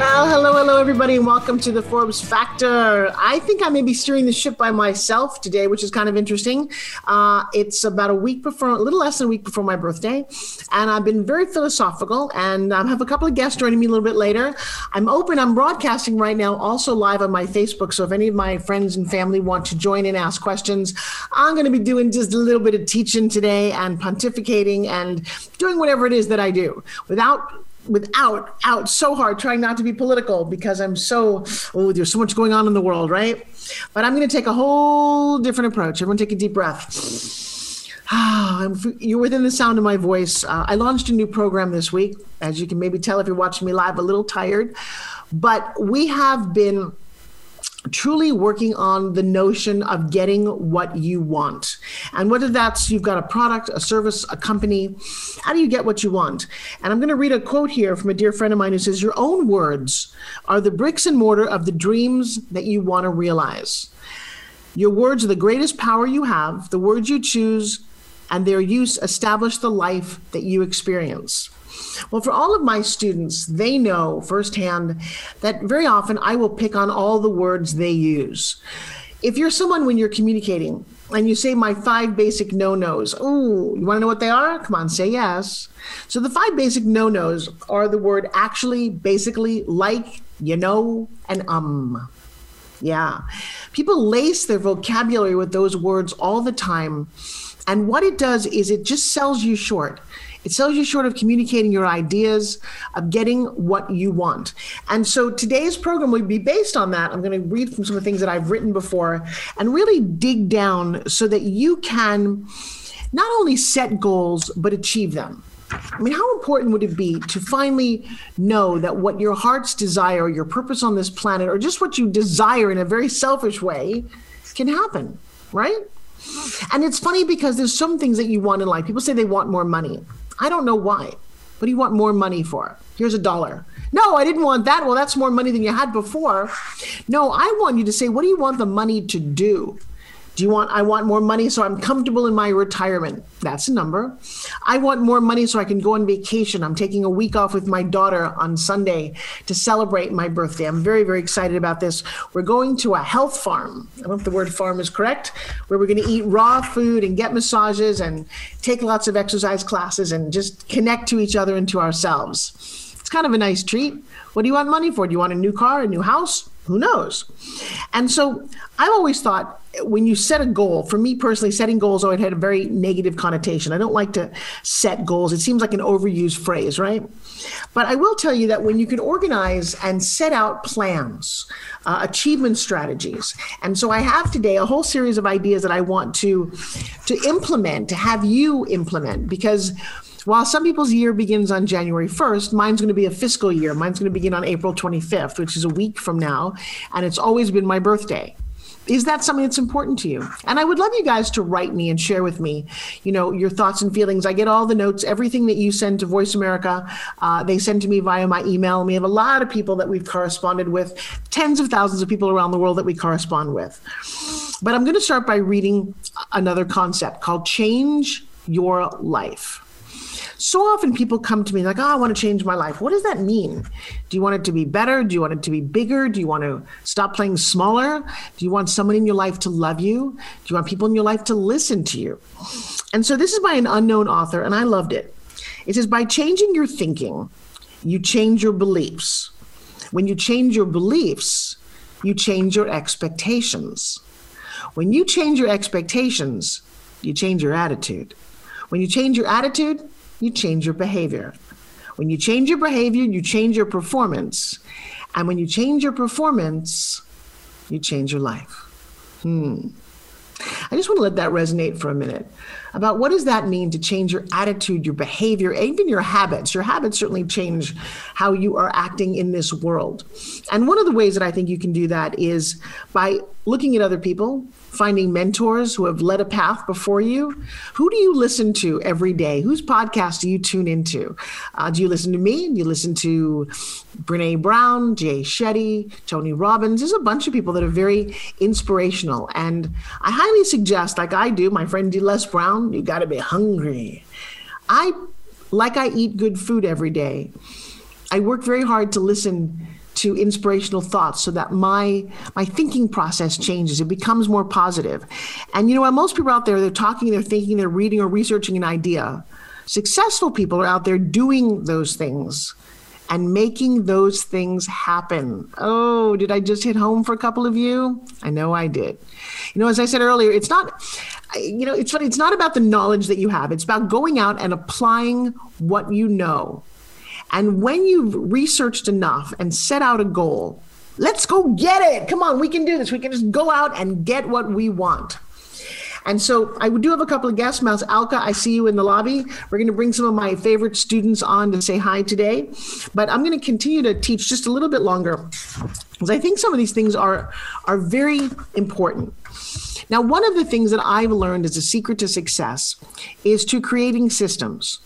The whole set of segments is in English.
Well, hello, hello, everybody, and welcome to the Forbes Factor. I think I may be steering the ship by myself today, which is kind of interesting. Uh, it's about a week before, a little less than a week before my birthday, and I've been very philosophical. And I have a couple of guests joining me a little bit later. I'm open. I'm broadcasting right now, also live on my Facebook. So if any of my friends and family want to join and ask questions, I'm going to be doing just a little bit of teaching today and pontificating and doing whatever it is that I do without without out so hard trying not to be political because I'm so oh there's so much going on in the world, right? But I'm going to take a whole different approach. Everyone take a deep breath. you're within the sound of my voice. Uh, I launched a new program this week. As you can maybe tell if you're watching me live, a little tired, but we have been truly working on the notion of getting what you want. And whether that's you've got a product, a service, a company, how do you get what you want? And I'm going to read a quote here from a dear friend of mine who says, Your own words are the bricks and mortar of the dreams that you want to realize. Your words are the greatest power you have. The words you choose and their use establish the life that you experience. Well, for all of my students, they know firsthand that very often I will pick on all the words they use. If you're someone when you're communicating and you say my five basic no-nos, oh, you want to know what they are? Come on, say yes. So the five basic no-nos are the word actually, basically, like, you know, and um. Yeah. People lace their vocabulary with those words all the time. And what it does is it just sells you short. It sells you short of communicating your ideas, of getting what you want. And so today's program will be based on that. I'm going to read from some of the things that I've written before and really dig down so that you can not only set goals, but achieve them. I mean, how important would it be to finally know that what your heart's desire, your purpose on this planet, or just what you desire in a very selfish way can happen, right? And it's funny because there's some things that you want in life. People say they want more money. I don't know why. What do you want more money for? Here's a dollar. No, I didn't want that. Well, that's more money than you had before. No, I want you to say, what do you want the money to do? Do you want, I want more money so I'm comfortable in my retirement? That's a number. I want more money so I can go on vacation. I'm taking a week off with my daughter on Sunday to celebrate my birthday. I'm very, very excited about this. We're going to a health farm. I don't know if the word farm is correct, where we're going to eat raw food and get massages and take lots of exercise classes and just connect to each other and to ourselves. It's kind of a nice treat. What do you want money for? Do you want a new car, a new house? Who knows? And so I've always thought when you set a goal, for me personally, setting goals always had a very negative connotation. I don't like to set goals. It seems like an overused phrase, right? But I will tell you that when you can organize and set out plans, uh, achievement strategies, and so I have today a whole series of ideas that I want to to implement, to have you implement, because while some people's year begins on January 1st, mine's going to be a fiscal year. Mine's going to begin on April 25th, which is a week from now, and it's always been my birthday. Is that something that's important to you? And i would love you guys to write me and share with me you know your thoughts and feelings. I get all the notes everything that you send to voice america. Uh, they send to me via my email and we have a lot of people that we've corresponded with tens of thousands of people around the world that we correspond with. But i'm going to start by reading another concept called change your life so often people come to me like, oh, I want to change my life. What does that mean? Do you want it to be better? Do you want it to be bigger? Do you want to stop playing smaller? Do you want someone in your life to love you? Do you want people in your life to listen to you? And so this is by an unknown author, and I loved it. It says, by changing your thinking, you change your beliefs. When you change your beliefs, you change your expectations. When you change your expectations, you change your attitude. When you change your attitude, you change your behavior. When you change your behavior, you change your performance. And when you change your performance, you change your life. Hmm. I just want to let that resonate for a minute about what does that mean to change your attitude, your behavior, even your habits. Your habits certainly change how you are acting in this world. And one of the ways that I think you can do that is by looking at other people, finding mentors who have led a path before you. Who do you listen to every day? Whose podcast do you tune into? Uh, do you listen to me? Do you listen to Brene Brown, Jay Shetty, Tony Robbins? There's a bunch of people that are very inspirational. And I highly suggest, like I do, my friend. Les Brown, you got to be hungry. I, like I eat good food every day, I work very hard to listen to inspirational thoughts so that my my thinking process changes it becomes more positive. and you know what most people out there they're talking they're thinking they're reading or researching an idea successful people are out there doing those things and making those things happen. Oh, did I just hit home for a couple of you? I know I did. You know, as I said earlier, it's not you know, it's funny, it's not about the knowledge that you have. It's about going out and applying what you know. And when you've researched enough and set out a goal, let's go get it. Come on, we can do this. We can just go out and get what we want. And so I do have a couple of guests. Mouse Alka, I see you in the lobby. We're going to bring some of my favorite students on to say hi today. But I'm going to continue to teach just a little bit longer because I think some of these things are, are very important. Now, one of the things that I've learned as a secret to success is to creating systems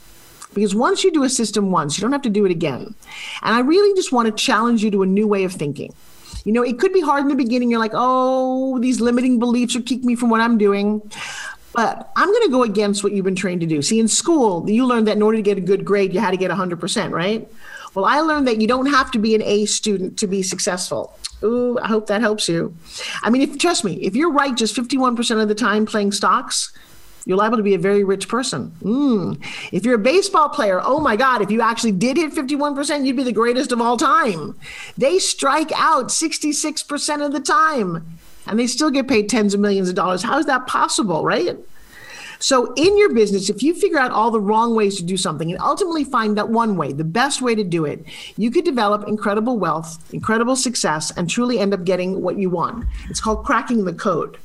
because once you do a system once, you don't have to do it again. And I really just want to challenge you to a new way of thinking. You know, it could be hard in the beginning. You're like, oh, these limiting beliefs are keeping me from what I'm doing. But I'm going to go against what you've been trained to do. See, in school, you learned that in order to get a good grade, you had to get 100%, right? Well, I learned that you don't have to be an A student to be successful. Ooh, I hope that helps you. I mean, if trust me, if you're right just 51% of the time playing stocks, you're liable to be a very rich person. Mm. If you're a baseball player, oh my God, if you actually did hit 51%, you'd be the greatest of all time. They strike out 66% of the time and they still get paid tens of millions of dollars. How is that possible, right? So, in your business, if you figure out all the wrong ways to do something and ultimately find that one way, the best way to do it, you could develop incredible wealth, incredible success, and truly end up getting what you want. It's called cracking the code.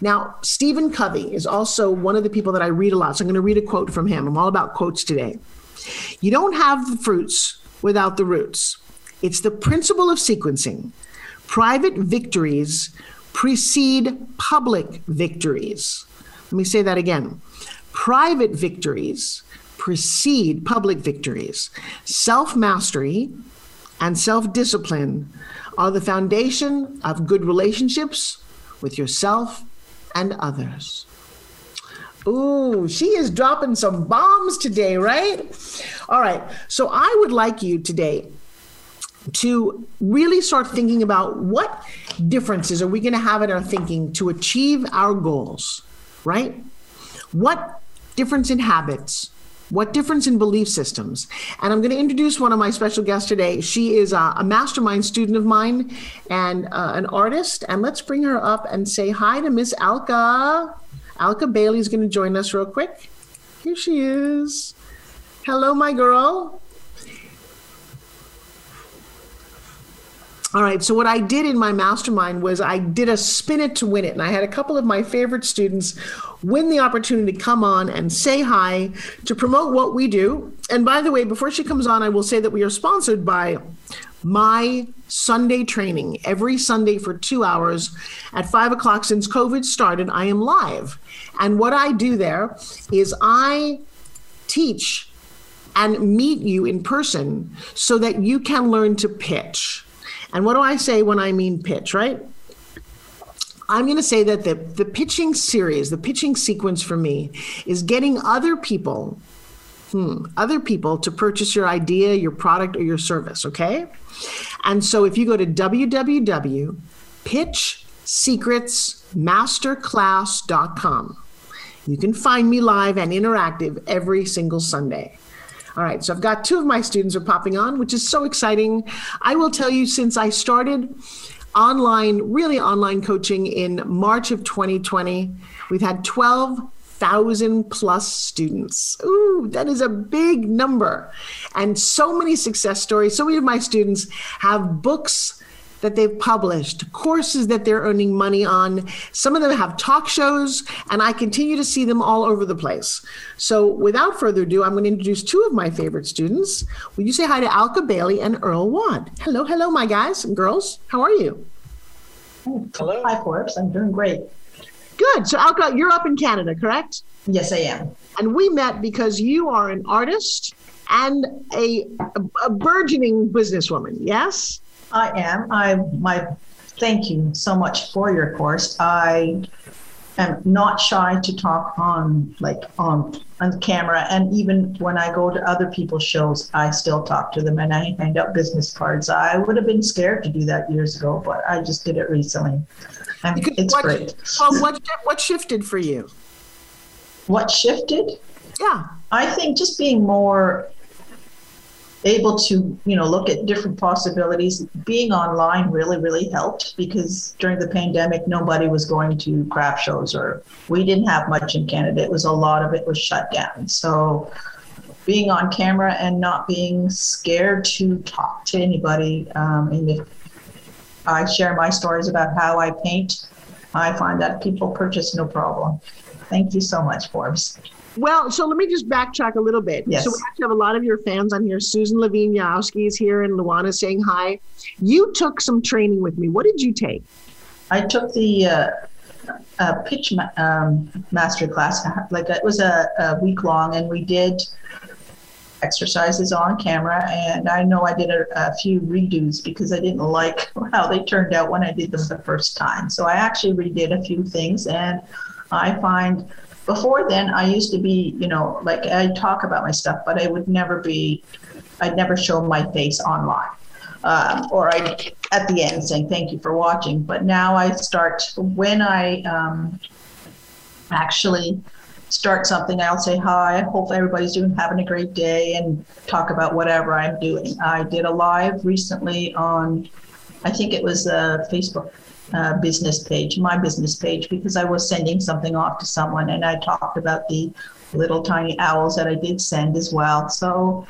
Now, Stephen Covey is also one of the people that I read a lot. So I'm going to read a quote from him. I'm all about quotes today. You don't have the fruits without the roots. It's the principle of sequencing. Private victories precede public victories. Let me say that again. Private victories precede public victories. Self mastery and self discipline are the foundation of good relationships with yourself and others. Ooh, she is dropping some bombs today, right? All right. So I would like you today to really start thinking about what differences are we going to have in our thinking to achieve our goals, right? What difference in habits, what difference in belief systems? And I'm going to introduce one of my special guests today. She is a, a mastermind student of mine and uh, an artist. And let's bring her up and say hi to Miss Alka. Alka Bailey is going to join us real quick. Here she is. Hello, my girl. All right. So what I did in my mastermind was I did a spin it to win it, and I had a couple of my favorite students win the opportunity to come on and say hi to promote what we do. And by the way, before she comes on, I will say that we are sponsored by my Sunday training every Sunday for two hours at five o'clock since COVID started. I am live, and what I do there is I teach and meet you in person so that you can learn to pitch. And what do I say when I mean pitch, right? I'm going to say that the, the pitching series, the pitching sequence for me is getting other people, hmm, other people to purchase your idea, your product, or your service. Okay. And so if you go to www.pitchsecretsmasterclass.com, you can find me live and interactive every single Sunday. All right, so I've got two of my students are popping on, which is so exciting. I will tell you, since I started online, really online coaching in March of 2020, we've had 12,000 plus students. Ooh, that is a big number. And so many success stories. So many of my students have books that they've published, courses that they're earning money on. Some of them have talk shows, and I continue to see them all over the place. So, without further ado, I'm going to introduce two of my favorite students. Will you say hi to Alka Bailey and Earl Wad? Hello, hello, my guys and girls. How are you? Hello. Hi, Forbes. I'm doing great. Good. So, Alka, you're up in Canada, correct? Yes, I am. And we met because you are an artist and a, a burgeoning businesswoman. Yes, I am. I my thank you so much for your course. I am not shy to talk on like on on camera, and even when I go to other people's shows, I still talk to them and I hand out business cards. I would have been scared to do that years ago, but I just did it recently. And it's what, great. Well, what what shifted for you? What shifted? Yeah. I think just being more able to you know look at different possibilities. Being online really really helped because during the pandemic nobody was going to craft shows or we didn't have much in canada. It was a lot of it was shut down. So being on camera and not being scared to talk to anybody um, and if i share my stories about how i paint i find that people purchase no problem. Thank you so much forbes well, so let me just backtrack a little bit. Yes. So we actually have a lot of your fans on here. Susan Levine Yowski is here and Luana saying hi. You took some training with me. What did you take? I took the uh, uh, pitch ma- um, master class. Like it was a, a week long, and we did exercises on camera. And I know I did a, a, few redos because I didn't like how they turned out when I did them the first time. So I actually redid a few things, and I find before then i used to be you know like i'd talk about my stuff but i would never be i'd never show my face online. Uh, or i at the end saying thank you for watching. But now i start when i um, actually start something i'll say hi i hope everybody's doing having a great day and talk about whatever i'm doing. I did a live recently on i think it was a facebook uh, business page, my business page, because I was sending something off to someone and I talked about the little tiny owls that I did send as well. So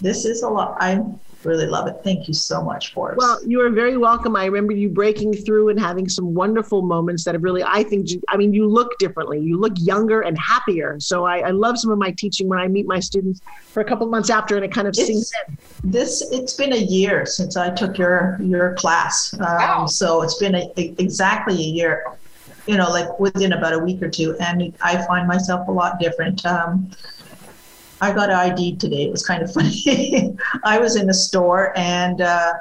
this is a lot. I really love it. Thank you so much for it. Well, you are very welcome. I remember you breaking through and having some wonderful moments that have really, I think, I mean, you look differently. You look younger and happier. So I, I love some of my teaching when I meet my students for a couple months after and it kind of it's, sinks in. This, it's been a year since I took your, your class. Um, wow. So it's been a, a, exactly a year you know, like within about a week or two, and I find myself a lot different. Um, I got ID today. It was kind of funny. I was in a store and uh,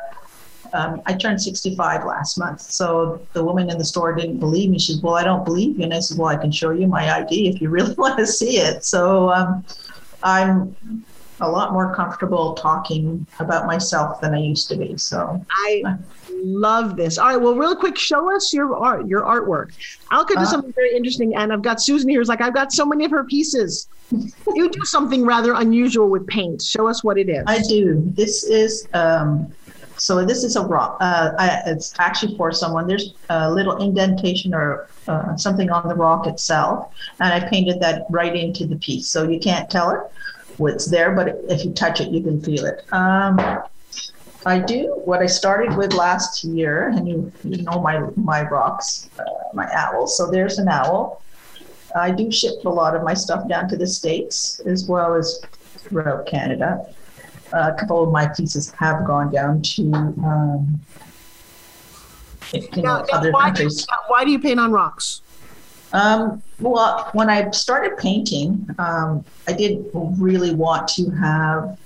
um, I turned 65 last month. So the woman in the store didn't believe me. She said, Well, I don't believe you. And I said, Well, I can show you my ID if you really want to see it. So um, I'm a lot more comfortable talking about myself than I used to be. So I love this. All right, well, real quick, show us your art, your artwork. Alka does uh, something very interesting, and I've got Susan here. Who's like, I've got so many of her pieces. you do something rather unusual with paint. Show us what it is. I do. This is um, so. This is a rock. Uh, I, it's actually for someone. There's a little indentation or uh, something on the rock itself, and I painted that right into the piece, so you can't tell it what's there, but if you touch it, you can feel it. Um, I do what I started with last year, and you you know my my rocks, uh, my owls. So there's an owl. I do ship a lot of my stuff down to the states as well as throughout Canada. Uh, a couple of my pieces have gone down to um, you know, now, other why countries. Do, why do you paint on rocks? Um, well, when I started painting, um, I did really want to have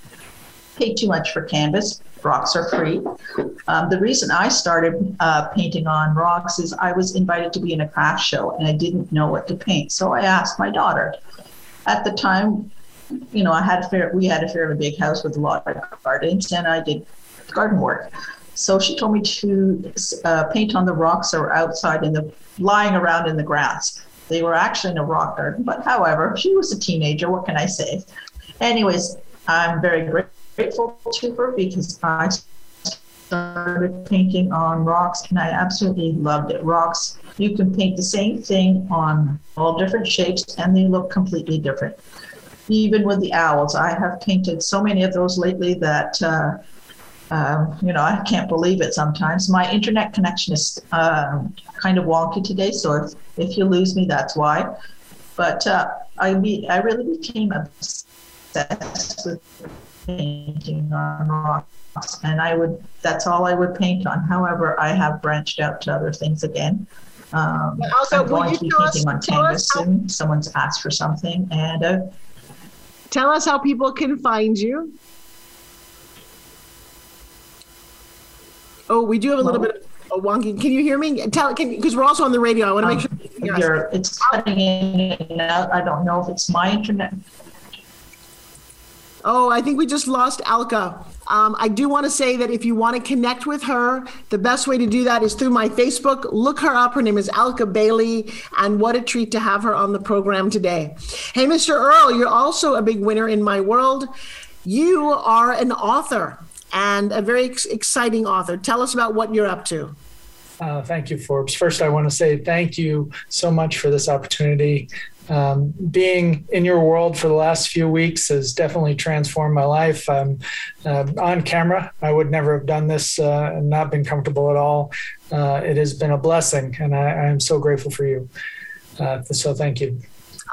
pay too much for canvas rocks are free. Um, the reason I started uh, painting on rocks is I was invited to be in a craft show and I didn't know what to paint. So I asked my daughter. At the time, you know, I had a fair, we had a fairly big house with a lot of gardens and I did garden work. So she told me to uh, paint on the rocks that were outside in the, lying around in the grass. They were actually in a rock garden, but however, she was a teenager. What can I say? Anyways, I'm very grateful grateful to her because I started painting on rocks and I absolutely loved it. Rocks, you can paint the same thing on all different shapes and they look completely different. Even with the owls, I have painted so many of those lately that uh, um, you know, I can't believe it sometimes. My internet connection is um, kind of wonky today, so if, if you lose me, that's why. But uh, I be, I really became obsessed with painting on rocks, and I would that's all I would paint on. However, I have branched out to other things again. Um, also, I'm going to be painting us, on canvas soon. Someone's asked for something, and uh, tell us how people can find you. Oh, we do have a little bit of a wonky. Can you hear me? Tell can because we're also on the radio. I want to um, make sure. You're, it's cutting in and out. I don't know if it's my internet. Oh, I think we just lost Alka. Um, I do want to say that if you want to connect with her, the best way to do that is through my Facebook. Look her up. Her name is Alka Bailey, and what a treat to have her on the program today. Hey, Mr. Earl, you're also a big winner in my world. You are an author and a very ex- exciting author. Tell us about what you're up to. Uh, thank you, Forbes. First, I want to say thank you so much for this opportunity. Um, being in your world for the last few weeks has definitely transformed my life. I'm uh, on camera. I would never have done this uh, and not been comfortable at all. Uh, it has been a blessing, and I, am so grateful for you. Uh, so, thank you.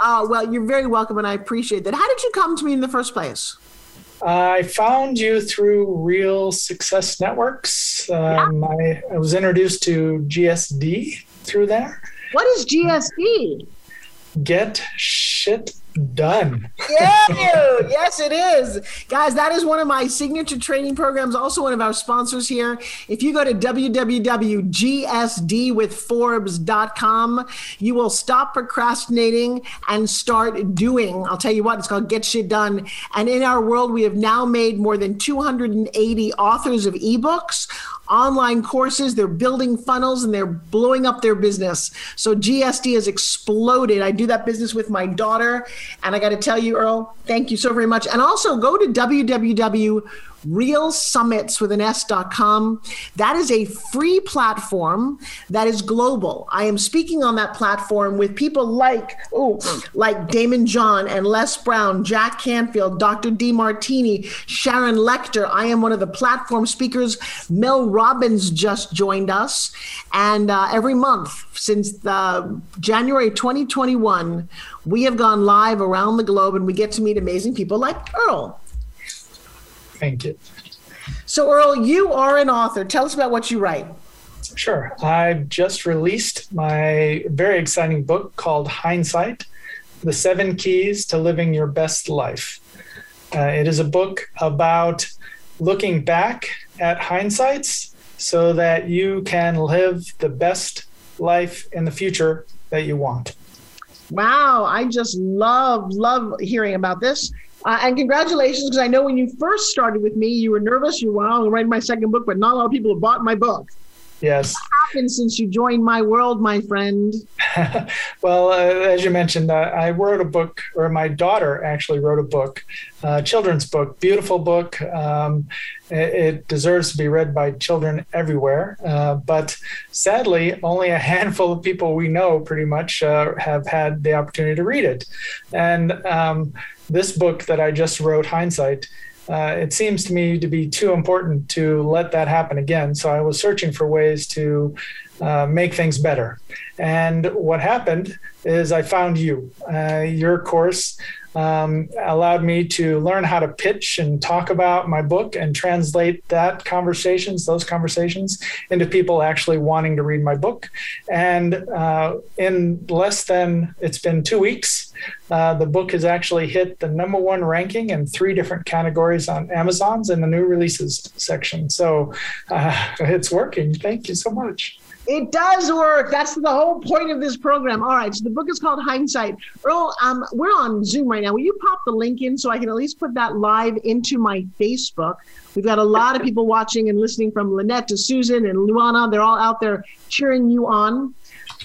Uh, well, you're very welcome, and I appreciate that. How did you come to me in the first place? I found you through Real Success Networks. Um, I, I, was introduced to GSD through there. What is GSD? Get shit done. yeah, yes, it is. Guys, that is one of my signature training programs, also one of our sponsors here. If you go to www.gsdwithforbes.com, you will stop procrastinating and start doing. I'll tell you what, it's called Get Shit Done. And in our world, we have now made more than 280 authors of ebooks online courses, they're building funnels, and they're blowing up their business. So GSD has exploded. I do that business with my daughter. And I got to tell you, Earl, thank you so very much. And also go to www Real Summits with an S.com. That is a free platform that is global. I am speaking on that platform with people like, oh, like Daymond John and Les Brown, Jack Canfield, Dr. Demartini, Sharon Lechter. I am one of the platform speakers. Mel Robbins just joined us. And uh, every month since the January 2021, we have gone live around the globe and we get to meet amazing people like Earl Thank you. So, Earl, you are an author. Tell us about what you write. Sure. I've just released my very exciting book called Hindsight The Seven Keys to Living Your Best Life. Uh, it is a book about looking back at hindsights so that you can live the best life in the future that you want. Wow, I just love, love hearing about this. Uh, and congratulations, because I know when you first started with me, you were nervous. You were, well, I'm writing my second book, but not a lot of people have bought my book. Yes. What happened since you joined my world, my friend? well, uh, as you mentioned, uh, I wrote a book, or my daughter actually wrote a book, uh, children's book, beautiful book. Um, it, it, deserves to be read by children everywhere. Uh, but sadly, only a handful of people we know pretty much uh, have had the opportunity to read it. And um, this book that I just wrote, Hindsight, uh, it seems to me to be too important to let that happen again. So I was searching for ways to uh, make things better. And what happened is I found you. Uh, your course um, allowed me to learn how to pitch and talk about my book and translate that conversations, those conversations, into people actually wanting to read my book. And uh, in less than it's been two weeks, uh, the book has actually hit the number one ranking in three different categories on Amazon's in the new releases section. So uh, it's working. Thank you so much. It does work. That's the whole point of this program. All right. So the book is called Hindsight. Earl, um, we're on Zoom right now. Will you pop the link in so I can at least put that live into my Facebook? We've got a lot of people watching and listening from Lynette to Susan and Luana. They're all out there cheering you on.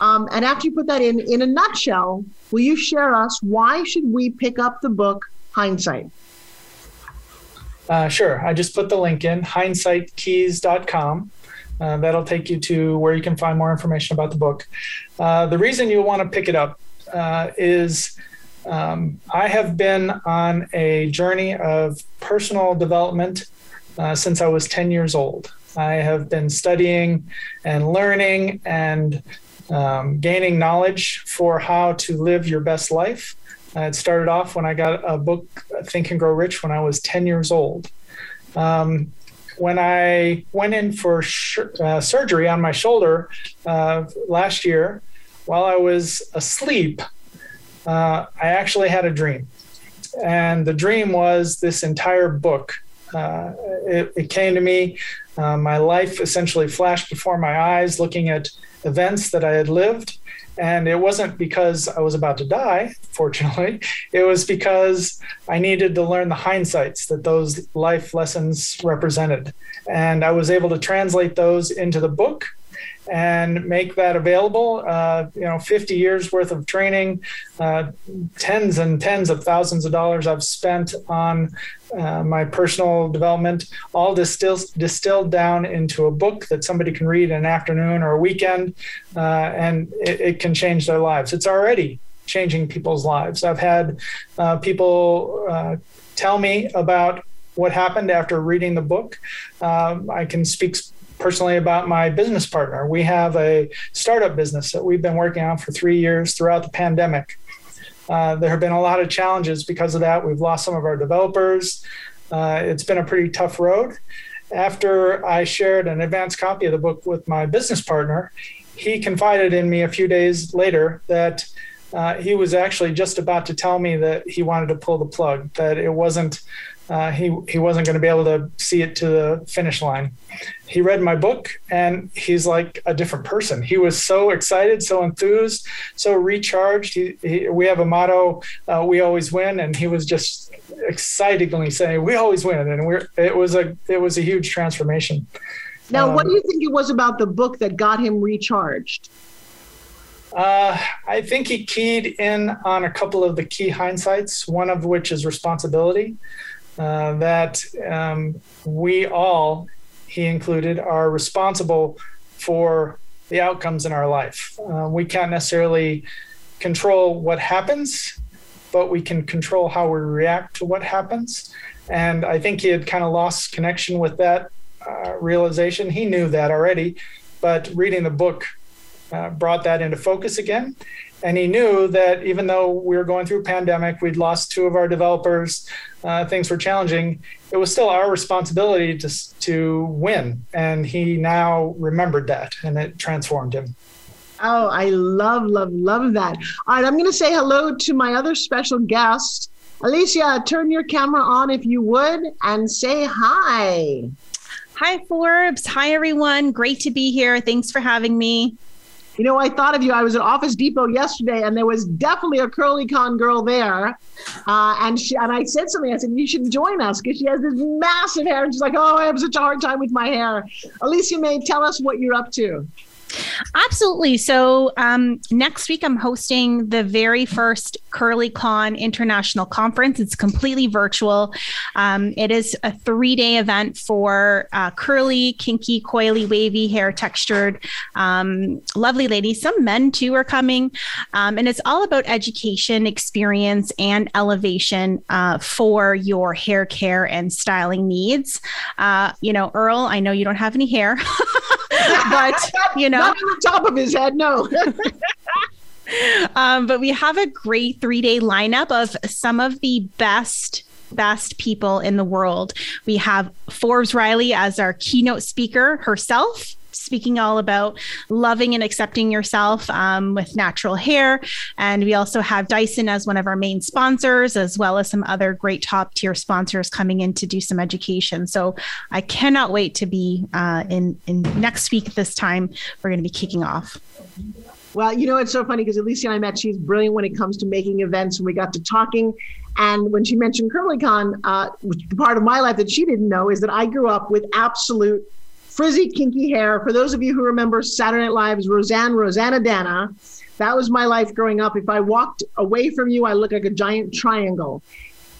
Um, and after you put that in, in a nutshell, will you share us why should we pick up the book Hindsight? Uh, sure. I just put the link in hindsightkeys.com. Uh, that'll take you to where you can find more information about the book. Uh, the reason you want to pick it up uh, is um, I have been on a journey of personal development uh, since I was 10 years old. I have been studying and learning and um, gaining knowledge for how to live your best life. Uh, it started off when I got a book, Think and Grow Rich, when I was 10 years old. Um, when I went in for sh- uh, surgery on my shoulder uh, last year, while I was asleep, uh, I actually had a dream. And the dream was this entire book. Uh, it, it, came to me. Uh, my life essentially flashed before my eyes, looking at events that I had lived. And it wasn't because I was about to die, fortunately. It was because I needed to learn the hindsights that those life lessons represented. And I was able to translate those into the book and make that available. Uh, you know, 50 years worth of training, uh, tens and tens of thousands of dollars I've spent on uh, my personal development, all distilled distilled down into a book that somebody can read in an afternoon or a weekend, uh, and it, it, can change their lives. It's already changing people's lives. I've had uh, people uh, tell me about what happened after reading the book. Um, I can speak personally about my business partner. We have a startup business that we've been working on for three years throughout the pandemic. Uh, there have been a lot of challenges because of that. We've lost some of our developers. Uh, it's been a pretty tough road. After I shared an advanced copy of the book with my business partner, he confided in me a few days later that uh, he was actually just about to tell me that he wanted to pull the plug, that it wasn't uh, he he wasn't going to be able to see it to the finish line. He read my book and he's like a different person. He was so excited, so enthused, so recharged. He, he, we have a motto: uh, "We always win," and he was just excitedly saying, "We always win," and we're it was a it was a huge transformation. Now, um, what do you think it was about the book that got him recharged? Uh, I think he keyed in on a couple of the key hindsights, one of which is responsibility. Uh, that um, we all, he included, are responsible for the outcomes in our life. Uh, we can't necessarily control what happens, but we can control how we react to what happens. And I think he had kind of lost connection with that uh, realization. He knew that already, but reading the book uh, brought that into focus again. And he knew that even though we were going through a pandemic, we'd lost two of our developers, uh, things were challenging, it was still our responsibility to, to win. And he now remembered that and it transformed him. Oh, I love, love, love that. All right, I'm going to say hello to my other special guest. Alicia, turn your camera on if you would and say hi. Hi, Forbes. Hi, everyone. Great to be here. Thanks for having me. You know, I thought of you. I was at Office Depot yesterday, and there was definitely a curly con girl there. Uh, and she and I said something. I said you should join us because she has this massive hair, and she's like, "Oh, I have such a hard time with my hair." Alicia May, tell us what you're up to. Absolutely. So um, next week, I'm hosting the very first CurlyCon International Conference. It's completely virtual. Um, it is a three day event for uh, curly, kinky, coily, wavy hair textured, um, lovely ladies. Some men too are coming. Um, and it's all about education, experience, and elevation uh, for your hair care and styling needs. Uh, you know, Earl, I know you don't have any hair. but you know, not on the top of his head, no. um, but we have a great three day lineup of some of the best best people in the world. We have Forbes Riley as our keynote speaker herself speaking all about loving and accepting yourself um, with natural hair. And we also have Dyson as one of our main sponsors, as well as some other great top tier sponsors coming in to do some education. So I cannot wait to be uh, in, in next week this time. We're going to be kicking off. Well, you know, it's so funny because Alicia and I met. She's brilliant when it comes to making events. And we got to talking. And when she mentioned CurlyCon, uh, part of my life that she didn't know is that I grew up with absolute frizzy, kinky hair. For those of you who remember Saturday Night Live's Roseanne, Dana, that was my life growing up. If I walked away from you, I looked like a giant triangle.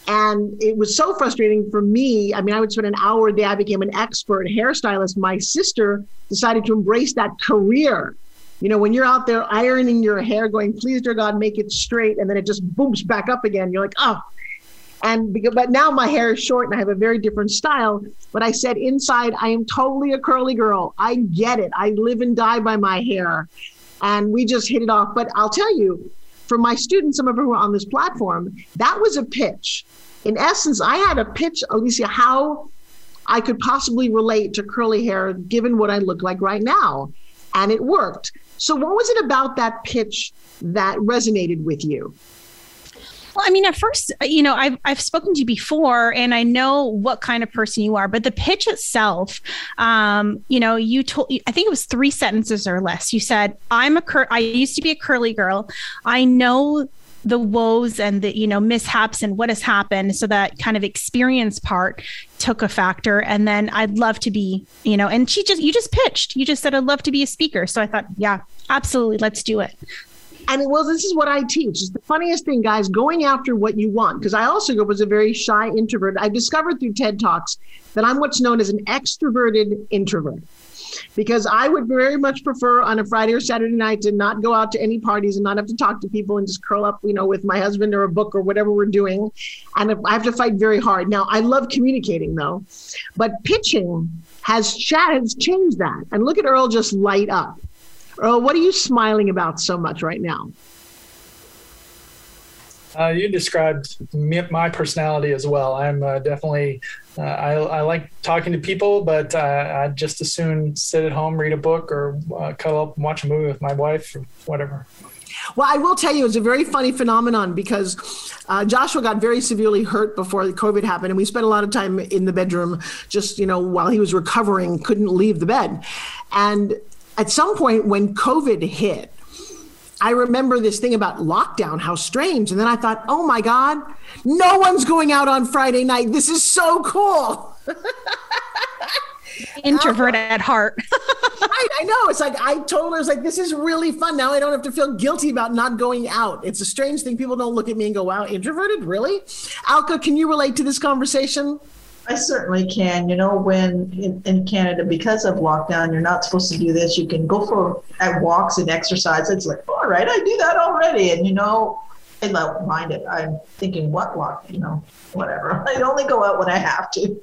And it was so frustrating for me. I mean, I would spend an hour a day. I became an expert hairstylist. My sister decided to embrace that career. You know, when you're out there ironing your hair, going, please, dear God, make it straight. And then it just booms back up again. You're like, oh. And but now my hair is short and I have a very different style. But I said inside, I am totally a curly girl. I get it. I live and die by my hair. And we just hit it off. But I'll tell you, for my students, some of who are on this platform, that was a pitch. In essence, I had a pitch, Alicia, how I could possibly relate to curly hair given what I look like right now. And it worked. So, what was it about that pitch that resonated with you? Well, I mean, at first, you know, I've I've spoken to you before, and I know what kind of person you are. But the pitch itself, um, you know, you told I think it was three sentences or less. You said, "I'm a cur- I used to be a curly girl. I know the woes and the you know mishaps and what has happened so that kind of experience part took a factor and then i'd love to be you know and she just you just pitched you just said i'd love to be a speaker so i thought yeah absolutely let's do it and well, this is what I teach. It's the funniest thing, guys, going after what you want. Because I also was a very shy introvert. I discovered through TED Talks that I'm what's known as an extroverted introvert. Because I would very much prefer on a Friday or Saturday night to not go out to any parties and not have to talk to people and just curl up, you know, with my husband or a book or whatever we're doing. And I have to fight very hard. Now, I love communicating though, but pitching has, has changed that. And look at Earl just light up. Earl, what are you smiling about so much right now? Uh, you described me, my personality as well. I'm uh, definitely, uh, I, I, like talking to people, but uh, I'd just as soon sit at home, read a book, or uh, cuddle up and watch a movie with my wife, or whatever. Well, I will tell you, it's a very funny phenomenon because uh, Joshua got very severely hurt before COVID happened, and we spent a lot of time in the bedroom, just you know, while he was recovering, couldn't leave the bed, and at some point when COVID hit, I remember this thing about lockdown, how strange. And then I thought, oh my God, no one's going out on Friday night. This is so cool. Introvert at heart. right. I know. It's like I told her, it's like, this is really fun. Now I don't have to feel guilty about not going out. It's a strange thing. People don't look at me and go, wow, introverted? Really? Alka, can you relate to this conversation? I certainly can. You know, when in, in, Canada, because of lockdown, you're not supposed to do this. You can go for at walks and exercise. It's like, all right, I do that already. And you know, I don't mind it. I'm thinking, what walk? You know, whatever. I only go out when I have to.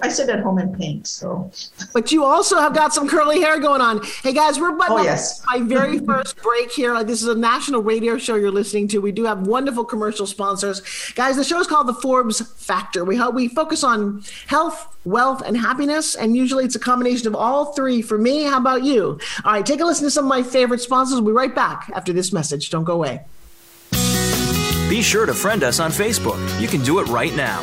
I sit at home and paint. So, but you also have got some curly hair going on. Hey guys, we're oh, yes. my very first break here. Uh, this is a national radio show you're listening to. We do have wonderful commercial sponsors, guys. The show is called the Forbes Factor. We help, we focus on health, wealth, and happiness, and usually it's a combination of all three. For me, how about you? All right, take a listen to some of my favorite sponsors. We'll be right back after this message. Don't go away. Be sure to friend us on Facebook. You can do it right now.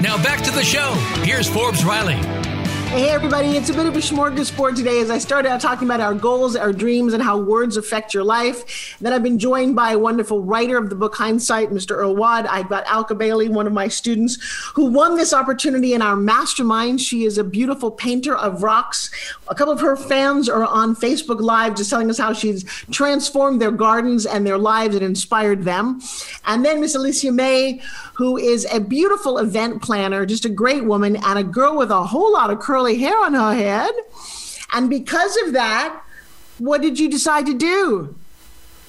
Now back to the show. Here's Forbes Riley. Hey, everybody, it's a bit of a smorgasbord today as I started out talking about our goals, our dreams, and how words affect your life. Then I've been joined by a wonderful writer of the book Hindsight, Mr. Earl Wad. I've got Alka Bailey, one of my students, who won this opportunity in our mastermind. She is a beautiful painter of rocks. A couple of her fans are on Facebook Live just telling us how she's transformed their gardens and their lives and inspired them. And then Miss Alicia May, who is a beautiful event planner, just a great woman, and a girl with a whole lot of curly hair on her head. And because of that, what did you decide to do?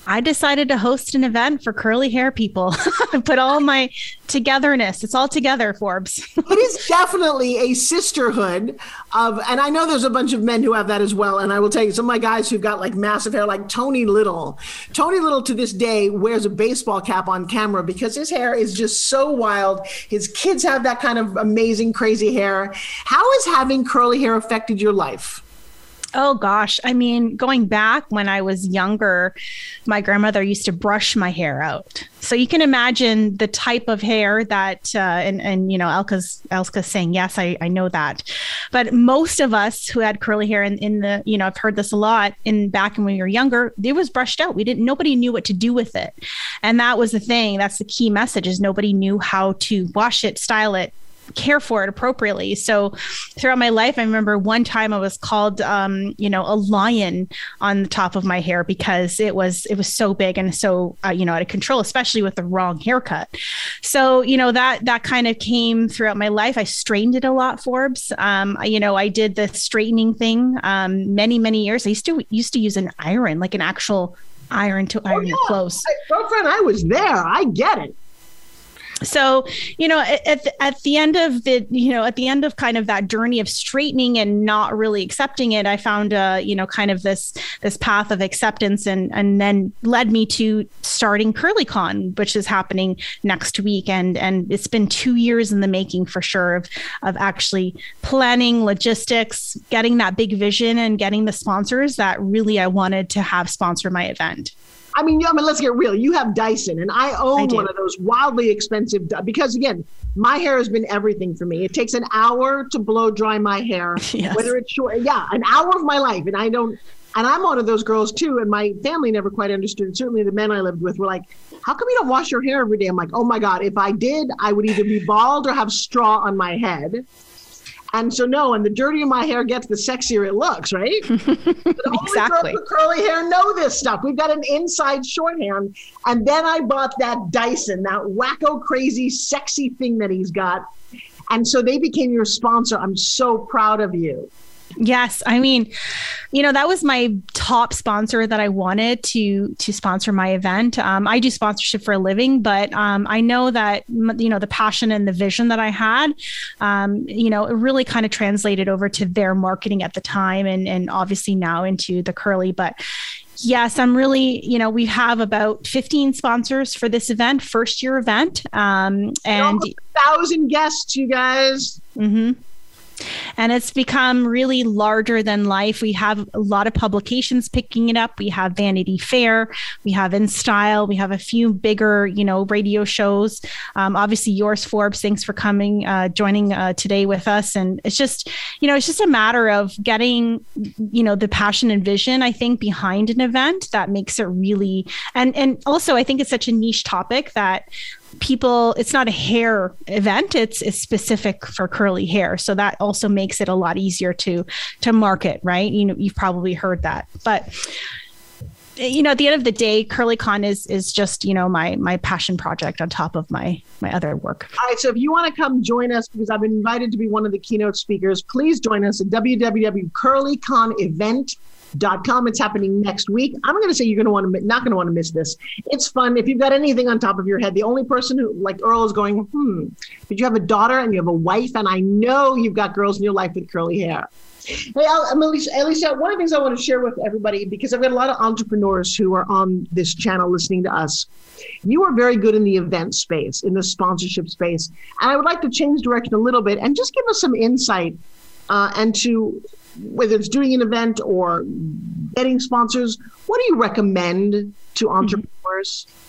I decided to host an event for curly hair people. Put all my togetherness. It's all together, Forbes. it is definitely a sisterhood of, and I know there's a bunch of men who have that as well. And I will tell you, some of my guys who've got like massive hair, like Tony Little. Tony Little to this day wears a baseball cap on camera because his hair is just so wild. His kids have that kind of amazing, crazy hair. How has having curly hair affected your life? Oh gosh, I mean, going back when I was younger, my grandmother used to brush my hair out. So you can imagine the type of hair that, uh, and and you know, Elka's Elka's saying yes, I I know that, but most of us who had curly hair in in the, you know, I've heard this a lot in back when we were younger, it was brushed out. We didn't, nobody knew what to do with it, and that was the thing. That's the key message is nobody knew how to wash it, style it, care for it appropriately. So throughout my life, I remember one time I was called, um, you know, a lion on the top of my hair because it was it was so big and so uh, you know out of control, especially with the wrong haircut. So you know that that kind of came throughout my life. I strained it a lot, Forbes. Um, you know, I did the straightening thing um, many many years. I used to used to use an iron, like an actual iron to iron oh, yeah. your clothes. Girlfriend, I was there. I get it so you know at at the end of the you know at the end of kind of that journey of straightening and not really accepting it i found uh you know kind of this this path of acceptance and and then led me to starting curlycon which is happening next week. And and it's been two years in the making for sure of of actually planning logistics getting that big vision and getting the sponsors that really i wanted to have sponsor my event I mean, I mean, let's get real. You have Dyson, and I own I one of those wildly expensive because, again, my hair has been everything for me. It takes an hour to blow dry my hair, yes. whether it's short. Yeah, an hour of my life, and I don't. And I'm one of those girls too. And my family never quite understood. Certainly, the men I lived with were like, "How come you don't wash your hair every day?" I'm like, "Oh my god, if I did, I would either be bald or have straw on my head." And so no, and the dirtier my hair gets, the sexier it looks, right? exactly. Only curly hair know this stuff. We've got an inside shorthand. And then I bought that Dyson, that wacko crazy sexy thing that he's got. And so they became your sponsor. I'm so proud of you. Yes, I mean, you know, that was my top sponsor that I wanted to to sponsor my event. Um, I do sponsorship for a living, but um, I know that you know the passion and the vision that I had, um, you know, it really kind of translated over to their marketing at the time, and and obviously now into the curly. But yes, I'm really, you know, we have about 15 sponsors for this event, first year event, um, and thousand guests, you guys. Mm-hmm and it's become really larger than life. We have a lot of publications picking it up. We have Vanity Fair, we have In Style, we have a few bigger, you know, radio shows. Um, obviously, yours, Forbes. Thanks for coming, uh, joining uh, today with us. And it's just, you know, it's just a matter of getting, you know, the passion and vision. I think behind an event that makes it really, and and also I think it's such a niche topic that people it's not a hair event it's it's specific for curly hair. So that also makes it a lot easier to to market right? You know you've probably heard that. But you know at the end of the day curlycon is is just you know my my passion project on top of my my other work. All right so if you want to come join us because i've been invited to be one of the keynote speakers please join us at www.curlyconevent.com com. It's happening next week. I'm going to say you're going to want to not going to want to miss this. It's fun. If you've got anything on top of your head, the only person who like Earl is going, hmm. Did you have a daughter and you have a wife, and I know you've got girls in your life with curly hair. Hey, Alicia, Alicia, one of the things I want to share with everybody, because I've got a lot of entrepreneurs who are on this channel listening to us. You are very good in the event space, in the sponsorship space. And I would like to change direction a little bit and just give us some insight uh, and to whether it's doing an event or getting sponsors, what do you recommend to entrepreneurs? Mm-hmm.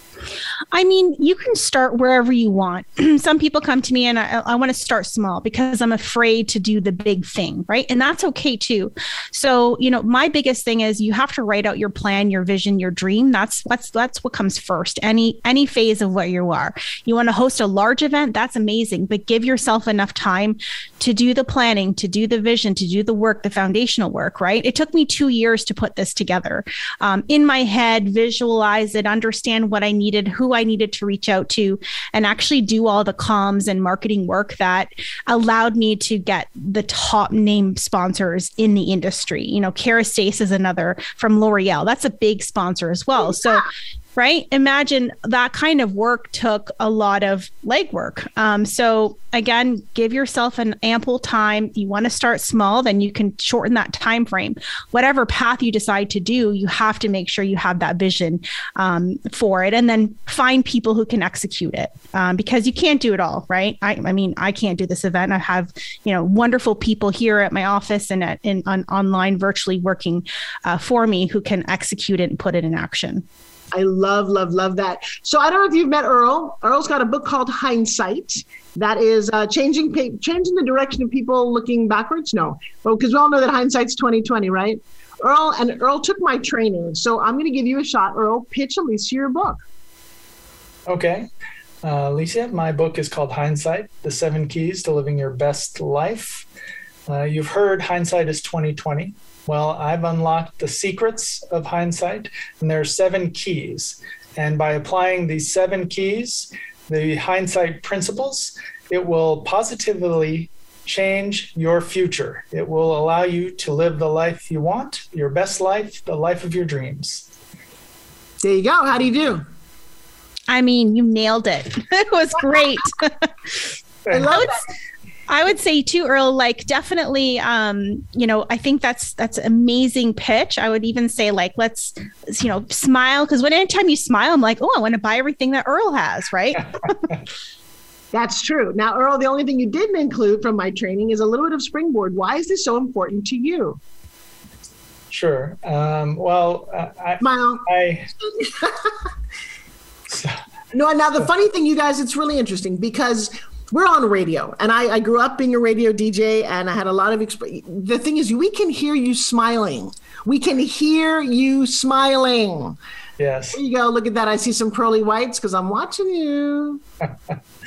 I mean, you can start wherever you want. Some people come to me and I, I want to start small because I'm afraid to do the big thing, right? And that's okay too. So, you know, my biggest thing is you have to write out your plan, your vision, your dream. That's what's that's what comes first. Any any phase of what you are. You want to host a large event, that's amazing, but give yourself enough time to do the planning, to do the vision, to do the work, the foundational work, right? It took me two years to put this together. Um, in my head, visualize it, understand what I needed, who I needed to reach out to, and actually do all the comms and marketing work that allowed me to get the top name sponsors in the industry. You know, Kerastase is another from L'Oreal. That's a big sponsor as well. So right? Imagine that kind of work took a lot of legwork. Um, so again, give yourself an ample time. You want to start small, then you can shorten that time frame. Whatever path you decide to do, you have to make sure you have that vision um, for it, and then find people who can execute it um, because you can't do it all, right? I, I, mean, I can't do this event. I have you know wonderful people here at my office and at in on, online virtually working uh, for me who can execute it and put it in action. I love, love, love that. So I don't know if you've met Earl. Earl's got a book called Hindsight that is uh, changing changing the direction of people looking backwards. No, well, because we all know that hindsight's twenty twenty, right? Earl and Earl took my training, so I'm going to give you a shot. Earl, pitch Alicia your book. Okay. Uh, Alicia, my book is called Hindsight: The Seven Keys to Living Your Best Life. Uh, you've heard hindsight is 2020. Well, I've unlocked the secrets of hindsight, and there are seven keys. And by applying these seven keys, the hindsight principles, it will positively change your future. It will allow you to live the life you want, your best life, the life of your dreams. There you go. How do you do? I mean, you nailed it. it was great. I love it. I would say too, Earl, like definitely, um, you know, I think that's that's amazing pitch. I would even say like, let's, you know, smile because when anytime you smile, I'm like, oh, I want to buy everything that Earl has, right? That's true. Now, Earl, the only thing you didn't include from my training is a little bit of springboard. Why is this so important to you? Sure. Um, well, uh, I, smile. I, no, now the funny thing, you guys, it's really interesting because we're on radio and I, I, grew up being a radio dj and i had a lot of experience the thing is we can hear you smiling. We can hear you smiling. Yes. There you go. Look at that. I see some pearly whites because i'm watching you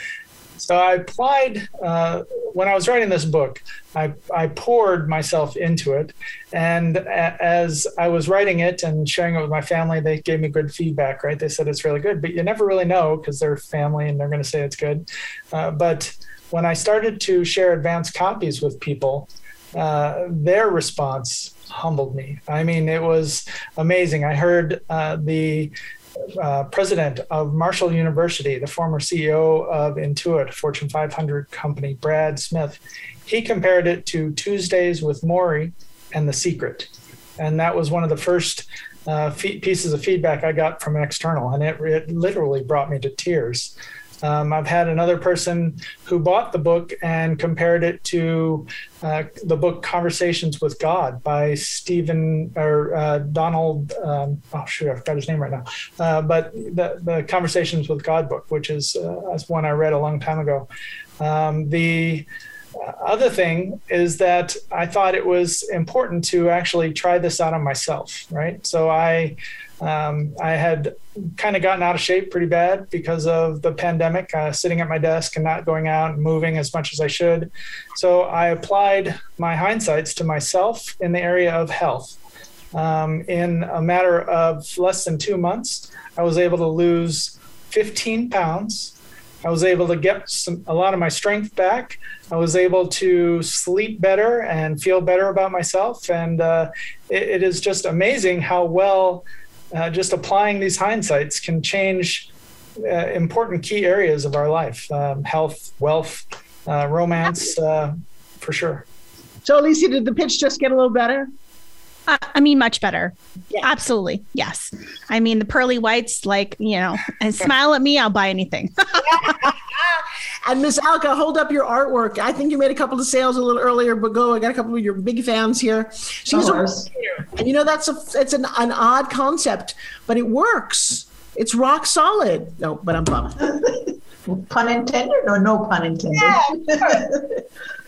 So I applied uh, when I was writing this book. I, I poured myself into it, and a- as I was writing it and sharing it with my family, they gave me good feedback. Right? They said it's really good, but you never really know because they're family and they're going to say it's good. Uh, but when I started to share advanced copies with people, uh, their response humbled me. I mean, it was amazing. I heard uh, the uh, president of Marshall University, the former CEO of Intuit, Fortune 500 company, Brad Smith, he compared it to Tuesdays with Morrie and The Secret. And that was one of the first uh, pieces of feedback I got from an external, and it, it literally brought me to tears. Um, I've had another person who bought the book and compared it to uh, the book Conversations with God by Stephen or uh, Donald. Um, oh, shoot, I forgot his name right now. Uh, but the, the Conversations with God book, which is uh, one I read a long time ago. Um, the other thing is that I thought it was important to actually try this out on myself, right? So I um, I had kind of gotten out of shape pretty bad because of the pandemic, uh, sitting at my desk and not going out and moving as much as I should. So I applied my hindsights to myself in the area of health. Um, in a matter of less than two months, I was able to lose 15 pounds I was able to get some, a lot of my strength back. I was able to sleep better and feel better about myself. And uh, it, it is just amazing how well uh, just applying these hindsights can change uh, important key areas of our life um, health, wealth, uh, romance, uh, for sure. So, Alicia, did the pitch just get a little better? Uh, I mean, much better. Yeah. Absolutely. Yes. I mean, the pearly whites, like, you know, and smile at me, I'll buy anything. and Miss Alka, hold up your artwork. I think you made a couple of sales a little earlier, but go. I got a couple of your big fans here. She's oh, a, and you know, that's a, it's an, an odd concept, but it works. It's rock solid. No, but I'm bummed. pun intended or no pun intended? Yeah,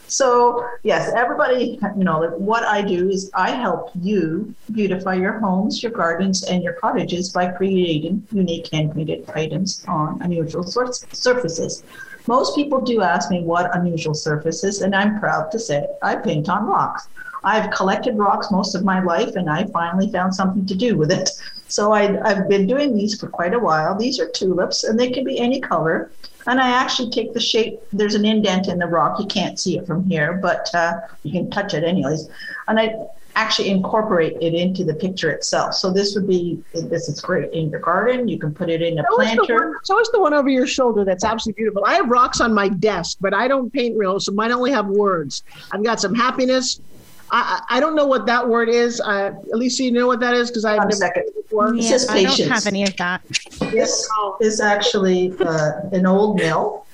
So yes, everybody, you know, what I do is I help you beautify your homes, your gardens, and your cottages by creating unique handmade items on unusual surfaces. Most people do ask me what unusual surfaces, and I'm proud to say I paint on rocks. I've collected rocks most of my life, and I finally found something to do with it. So I, I've been doing these for quite a while. These are tulips, and they can be any color. And I actually take the shape, there's an indent in the rock. You can't see it from here, but uh, you can touch it anyways. And I actually incorporate it into the picture itself. So this would be, this is great in your garden. You can put it in a so planter. One, so is the one over your shoulder. That's absolutely beautiful. I have rocks on my desk, but I don't paint real, so mine only have words. I've got some happiness, I, I don't know what that word is. Uh, Alicia, you know what that is because I've never second. it before. Yeah, it I don't have any of that. This is actually uh, an old mill.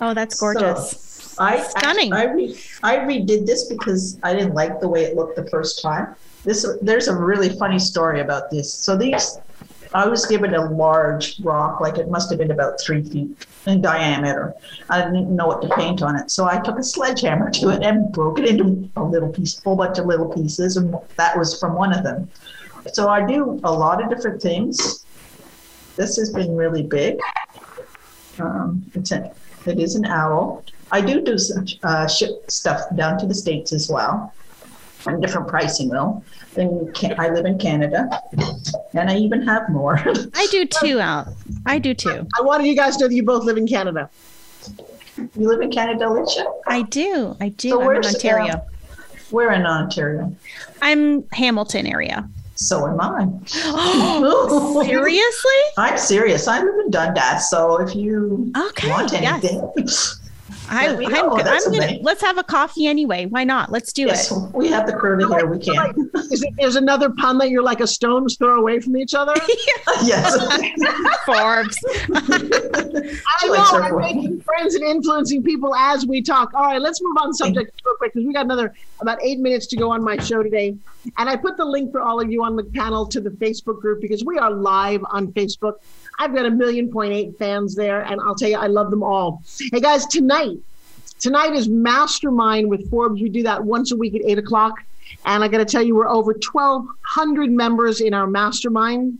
Oh, that's gorgeous. So I stunning. I, I, re- I redid this because I didn't like the way it looked the first time. This there's a really funny story about this. So these I was given a large rock, like it must have been about three feet in diameter. I didn't know what to paint on it. So I took a sledgehammer to it and broke it into a little piece, whole bunch of little pieces, and that was from one of them. So I do a lot of different things. This has been really big. Um, it's a, it is an owl. I do do some uh, ship stuff down to the states as well, and different pricing though in I live in Canada, and I even have more. I do too, Al. I do too. I wanted you guys to know that you both live in Canada. You live in Canada, Alicia? I do. I do. So I'm in Ontario. Uh, we're in Ontario. I'm Hamilton area. So am I. Seriously? I'm serious. I live in Dundas. So if you okay, want anything, yes. I, am I'm gonna let's have a coffee anyway. Why not? Let's do yes, it. We have the curly here. We can. Like, is it, there's another pun that you're like a stone's throw away from each other. yes. Forbes. I know. I'm making friends and influencing people as we talk. All right, let's move on subject real quick because we got another about eight minutes to go on my show today. And I put the link for all of you on the panel to the Facebook group because we are live on Facebook. I've got a million point eight fans there, and I'll tell you, I love them all. Hey guys, tonight, tonight is Mastermind with Forbes. We do that once a week at eight o'clock. And I got to tell you, we're over 1,200 members in our mastermind.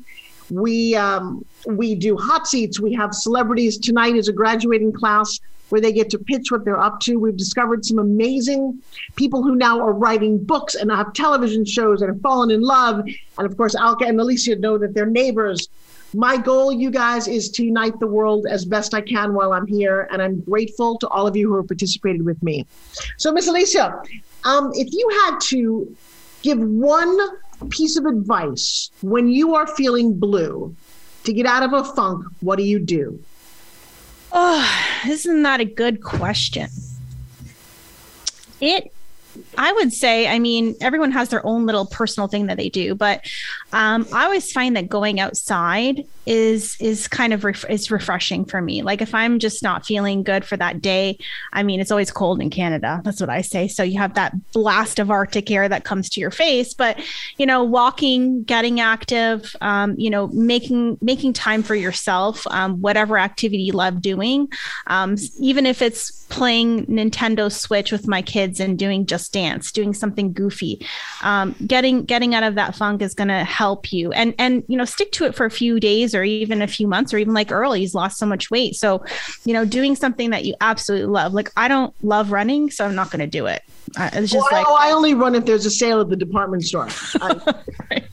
We um, we do hot seats. We have celebrities. Tonight is a graduating class where they get to pitch what they're up to. We've discovered some amazing people who now are writing books and have television shows and have fallen in love. And of course, Alka and Alicia know that they're neighbors my goal, you guys, is to unite the world as best I can while I'm here. And I'm grateful to all of you who have participated with me. So, Miss Alicia, um, if you had to give one piece of advice when you are feeling blue to get out of a funk, what do you do? Oh, isn't that a good question? It I would say, I mean, everyone has their own little personal thing that they do, but um, I always find that going outside is is kind of ref- is refreshing for me. Like if I'm just not feeling good for that day, I mean, it's always cold in Canada. That's what I say. So you have that blast of Arctic air that comes to your face, but you know, walking, getting active, um, you know, making making time for yourself, um, whatever activity you love doing, um, even if it's playing Nintendo Switch with my kids and doing just dance, doing something goofy, um, getting getting out of that funk is going to help you, and and you know, stick to it for a few days or even a few months or even like early he's lost so much weight so you know doing something that you absolutely love like i don't love running so i'm not going to do it uh, it's just oh, like oh, I only run if there's a sale at the department store. I, right.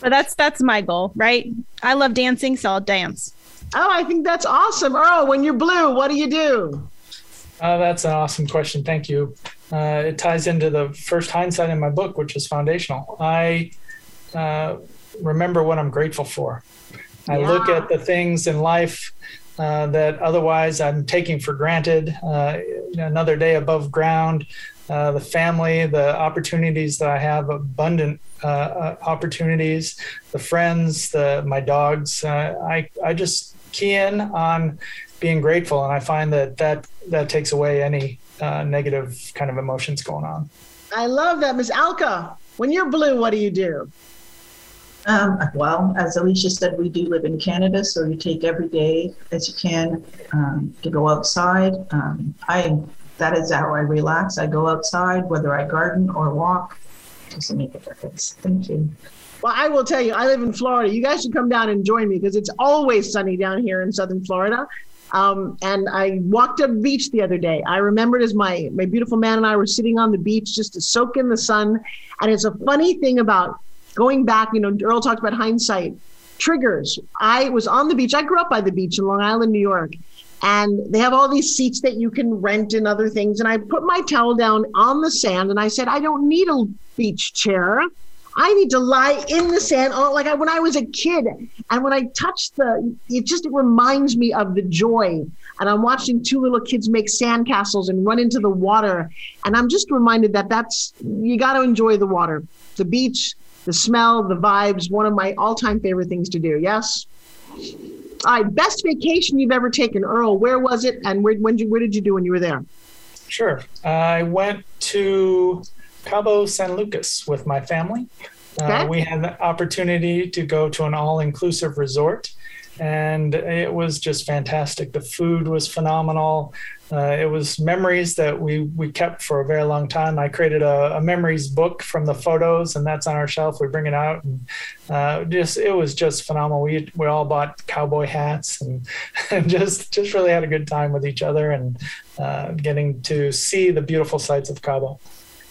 but that's that's my goal right i love dancing so i'll dance oh, I think that's awesome. Earl, when you're blue, what do you do? Uh, that's an awesome question. Thank you. Uh, it ties into the first hindsight in my book, which is foundational. I uh, remember what I'm grateful for. I Yeah. look at the things in life uh, that otherwise I'm taking for granted. Uh, another day above ground, uh, the family, the opportunities that I have, abundant uh, opportunities, the friends, the my dogs. Uh, I I just key in on being grateful, and I find that that that takes away any uh, negative kind of emotions going on. I love that, Miss Alka. When you're blue, what do you do? Um, well, as Alicia said, we do live in Canada, so you take every day as you can um, to go outside. Um, I that is how I relax. I go outside, whether I garden or walk. Doesn't make a difference. Thank you. Well, I will tell you, I live in Florida. You guys should come down and join me because it's always sunny down here in Southern Florida. Um, and I walked up the beach the other day. I remembered as my my beautiful man and I were sitting on the beach just to soak in the sun. And it's a funny thing about going back. You know, Earl talked about hindsight triggers. I was on the beach. I grew up by the beach in Long Island, New York, and they have all these seats that you can rent and other things. And I put my towel down on the sand, and I said, I don't need a beach chair. I need to lie in the sand, oh, like I, when I was a kid. And when I touch the, it just it reminds me of the joy. And I'm watching two little kids make sandcastles and run into the water, and I'm just reminded that that's you got to enjoy the water, the beach, the smell, the vibes. One of my all-time favorite things to do. Yes. All right, best vacation you've ever taken, Earl. Where was it, and where when did you, where did you do when you were there? Sure. I went to Cabo San Lucas with my family. Uh, we had the opportunity to go to an all inclusive resort, and it was just fantastic. The food was phenomenal. Uh, it was memories that we, we kept for a very long time. I created a, a memories book from the photos, and that's on our shelf. We bring it out, and uh, just it was just phenomenal. We we all bought cowboy hats and, and just just really had a good time with each other and uh, getting to see the beautiful sights of Cabo.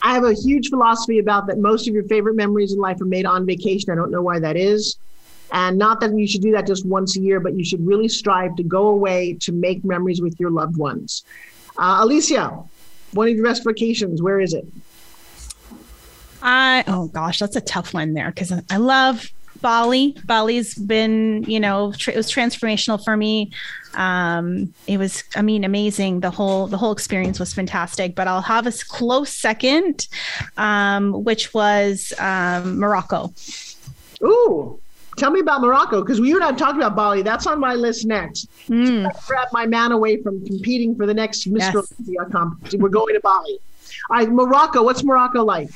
I have a huge philosophy about that most of your favorite memories in life are made on vacation. I don't know why that is. And not that you should do that just once a year, but you should really strive to go away to make memories with your loved ones. Uh, Alicia, one of your best vacations, where is it? I oh gosh, that's a tough one there because I love Bali. Bali's been, you know, tr- it was transformational for me. Um, it was, I mean, amazing. The whole the whole experience was fantastic. But I'll have a close second, um, which was um, Morocco. Ooh, tell me about Morocco because you and I talked about Bali. That's on my list next. Mm. Grab my man away from competing for the next Mr. Yes. Olympia competition. We're going to Bali. All right, Morocco. What's Morocco like?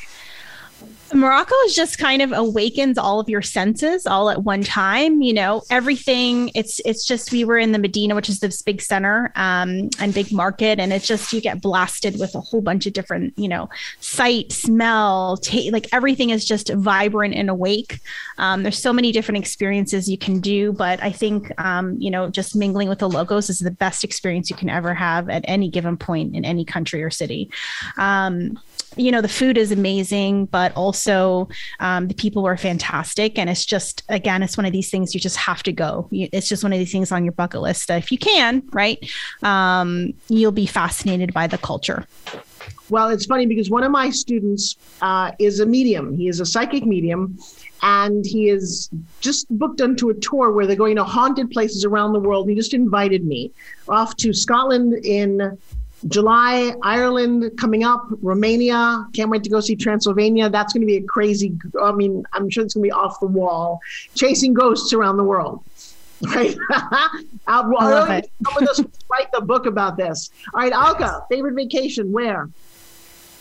Morocco is just kind of awakens all of your senses all at one time. You know, everything. It's it's just we were in the Medina, which is this big center um, and big market, and it's just you get blasted with a whole bunch of different, you know, sight, smell, ta- like everything is just vibrant and awake. Um, there's so many different experiences you can do, but I think um, you know, just mingling with the locals is the best experience you can ever have at any given point in any country or city. Um, you know the food is amazing but also um, the people were fantastic and it's just again it's one of these things you just have to go it's just one of these things on your bucket list if you can right um, you'll be fascinated by the culture Well, it's funny because one of my students uh, is a medium. He is a psychic medium, and he is just booked onto a tour where they're going to haunted places around the world. He just invited me off to Scotland in July, Ireland coming up, Romania. Can't wait to go see Transylvania. That's going to be a crazy. I mean, I'm sure it's going to be off the wall. Chasing ghosts around the world. Right? Out, early, some of us write the book about this. All right, Alka, favorite vacation where?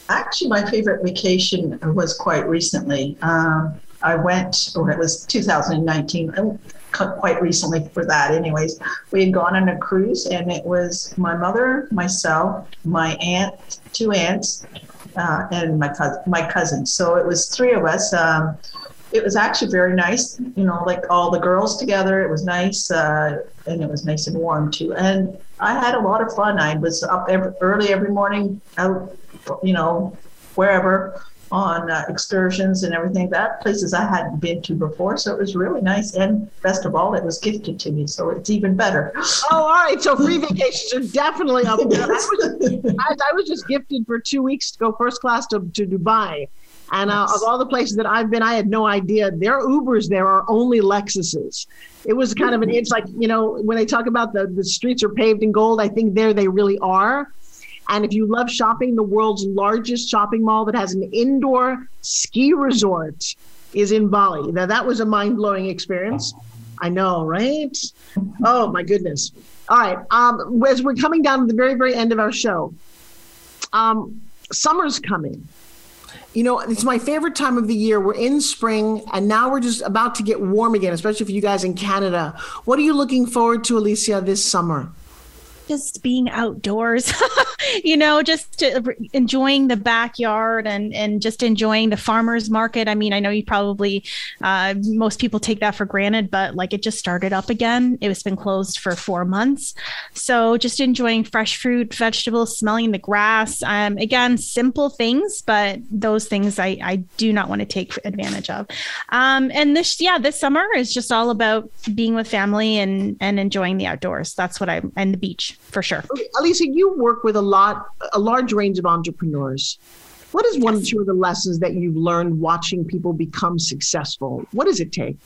Actually, my favorite vacation was quite recently. Um, I went, or it was 2019 quite recently for that. Anyways we had gone on a cruise and it was my mother myself my aunt two aunts uh, and my cousin my cousin so it was three of us um, it was actually very nice you know like all the girls together. It was nice uh, and it was nice and warm too. And i had a lot of fun. I was up every, early every morning out you know wherever on uh, excursions and everything. That places I hadn't been to before, so it was really nice. And best of all, it was gifted to me, so it's even better. Oh, all right. So free vacations are definitely up there. I was, I, I was just gifted for two weeks to go first class to, to Dubai. And uh, of all the places that I've been, I had no idea their Ubers there are only Lexuses. It was kind of an, it's like, you know, when they talk about the, the streets are paved in gold, I think there they really are. And if you love shopping, the world's largest shopping mall that has an indoor ski resort is in Bali. Now, that was a mind blowing experience. I know, right? Oh, my goodness. All right. Um, as we're coming down to the very, very end of our show, um, summer's coming. You know, it's my favorite time of the year. We're in spring and now we're just about to get warm again, especially for you guys in Canada. What are you looking forward to, Alicia, this summer? Just being outdoors, you know, just enjoying the backyard and and just enjoying the farmers market. I mean, I know you probably uh, most people take that for granted, but like it just started up again. It was been closed for four months, so just enjoying fresh fruit, vegetables, smelling the grass. Um, again, simple things, but those things I I do not want to take advantage of. Um, and this yeah, this summer is just all about being with family and and enjoying the outdoors. That's what I and the beach for sure. Alicia, you work with a lot, a large range of entrepreneurs. What is one or two of the lessons that you've learned watching people become successful? What does it take?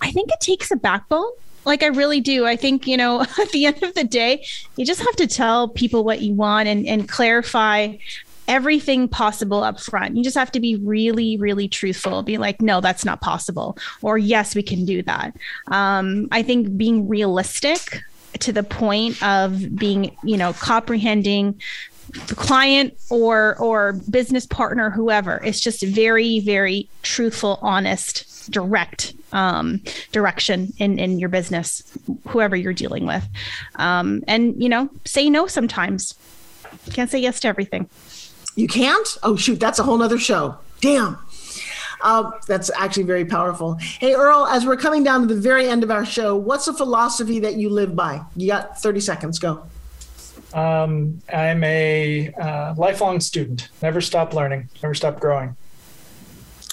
I think it takes a backbone. Like I really do. I think, you know, at the end of the day, you just have to tell people what you want and, and clarify everything possible up front. You just have to be really, really truthful. Be like, no, that's not possible. Or yes, we can do that. Um, I think being realistic to the point of being, you know, comprehending the client or or business partner whoever. It's just very very truthful honest direct um, direction in in your business whoever you're dealing with. Um, and you know say no sometimes. Can't say yes to everything. You can't? Oh shoot that's a whole nother show. Damn uh, that's actually very powerful. Hey, Earl, as we're coming down to the very end of our show, what's a philosophy that you live by? You got 30 seconds. Go. Um, I'm a uh, lifelong student. Never stop learning, never stop growing.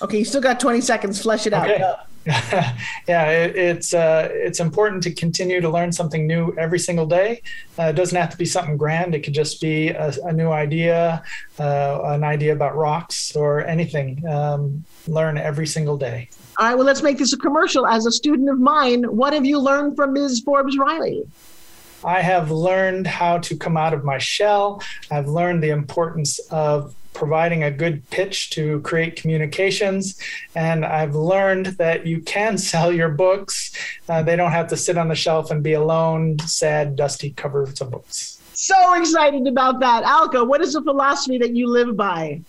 Okay, you still got 20 seconds. Flesh it okay. yeah, it, it's uh, it's important to continue to learn something new every single day. Uh, it doesn't have to be something grand. It could just be a, a new idea, uh, an idea about rocks or anything. Um, learn every single day. All right. Well, let's make this a commercial. As a student of mine, what have you learned from Ms. Forbes Riley? I have learned how to come out of my shell. I've learned the importance of providing a good pitch to create communications. And I've learned that you can sell your books. Uh, they don't have to sit on the shelf and be alone, sad, dusty covers of books. So excited about that. Alka, what is the philosophy that you live by?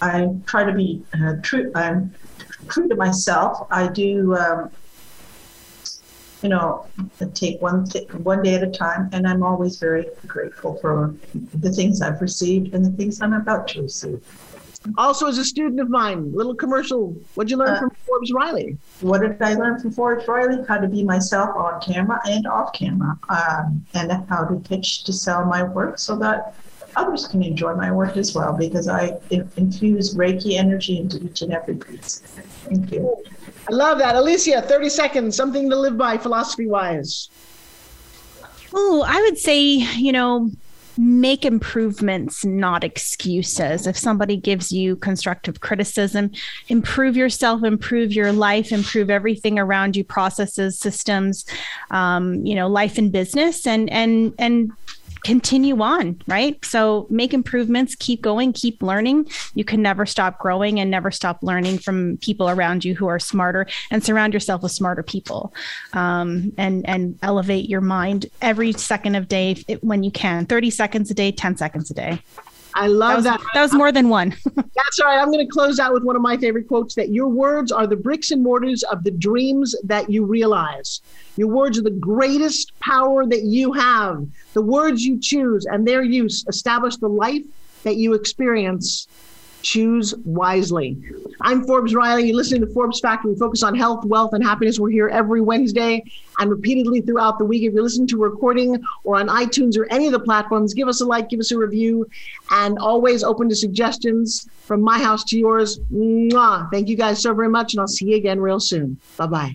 I try to be uh, true. I'm true to myself. I do um, you know, take one th- one day at a time, and I'm always very grateful for the things I've received and the things I'm about to receive. Also, as a student of mine, little commercial. What'd you learn uh, from Forbes Riley? What did I learn from Forbes Riley? How to be myself on camera and off camera, um, and how to pitch to sell my work so that others can enjoy my work as well. Because I infuse Reiki energy into each and every piece. Thank you. I love that. Alicia, 30 seconds, something to live by philosophy wise. Oh, I would say, you know, make improvements, not excuses. If somebody gives you constructive criticism, improve yourself, improve your life, improve everything around you, processes, systems, um, you know, life and business, and and and continue on, right? So make improvements, keep going, keep learning. You can never stop growing and never stop learning from people around you who are smarter and surround yourself with smarter people. Um, and, and elevate your mind every second of day when you can 30 seconds a day, 10 seconds a day. I love that. Was, that. that was more than one. that's all right. I'm going to close out with one of my favorite quotes that your words are the bricks and mortars of the dreams that you realize. Your words are the greatest power that you have. The words you choose and their use establish the life that you experience Choose wisely. I'm Forbes Riley. You're listening to Forbes Factor. We focus on health, wealth, and happiness. We're here every Wednesday and repeatedly throughout the week. If you're listening to a recording or on iTunes or any of the platforms, give us a like, give us a review, and always open to suggestions from my house to yours. Mwah. Thank you guys so very much, and I'll see you again real soon. Bye bye.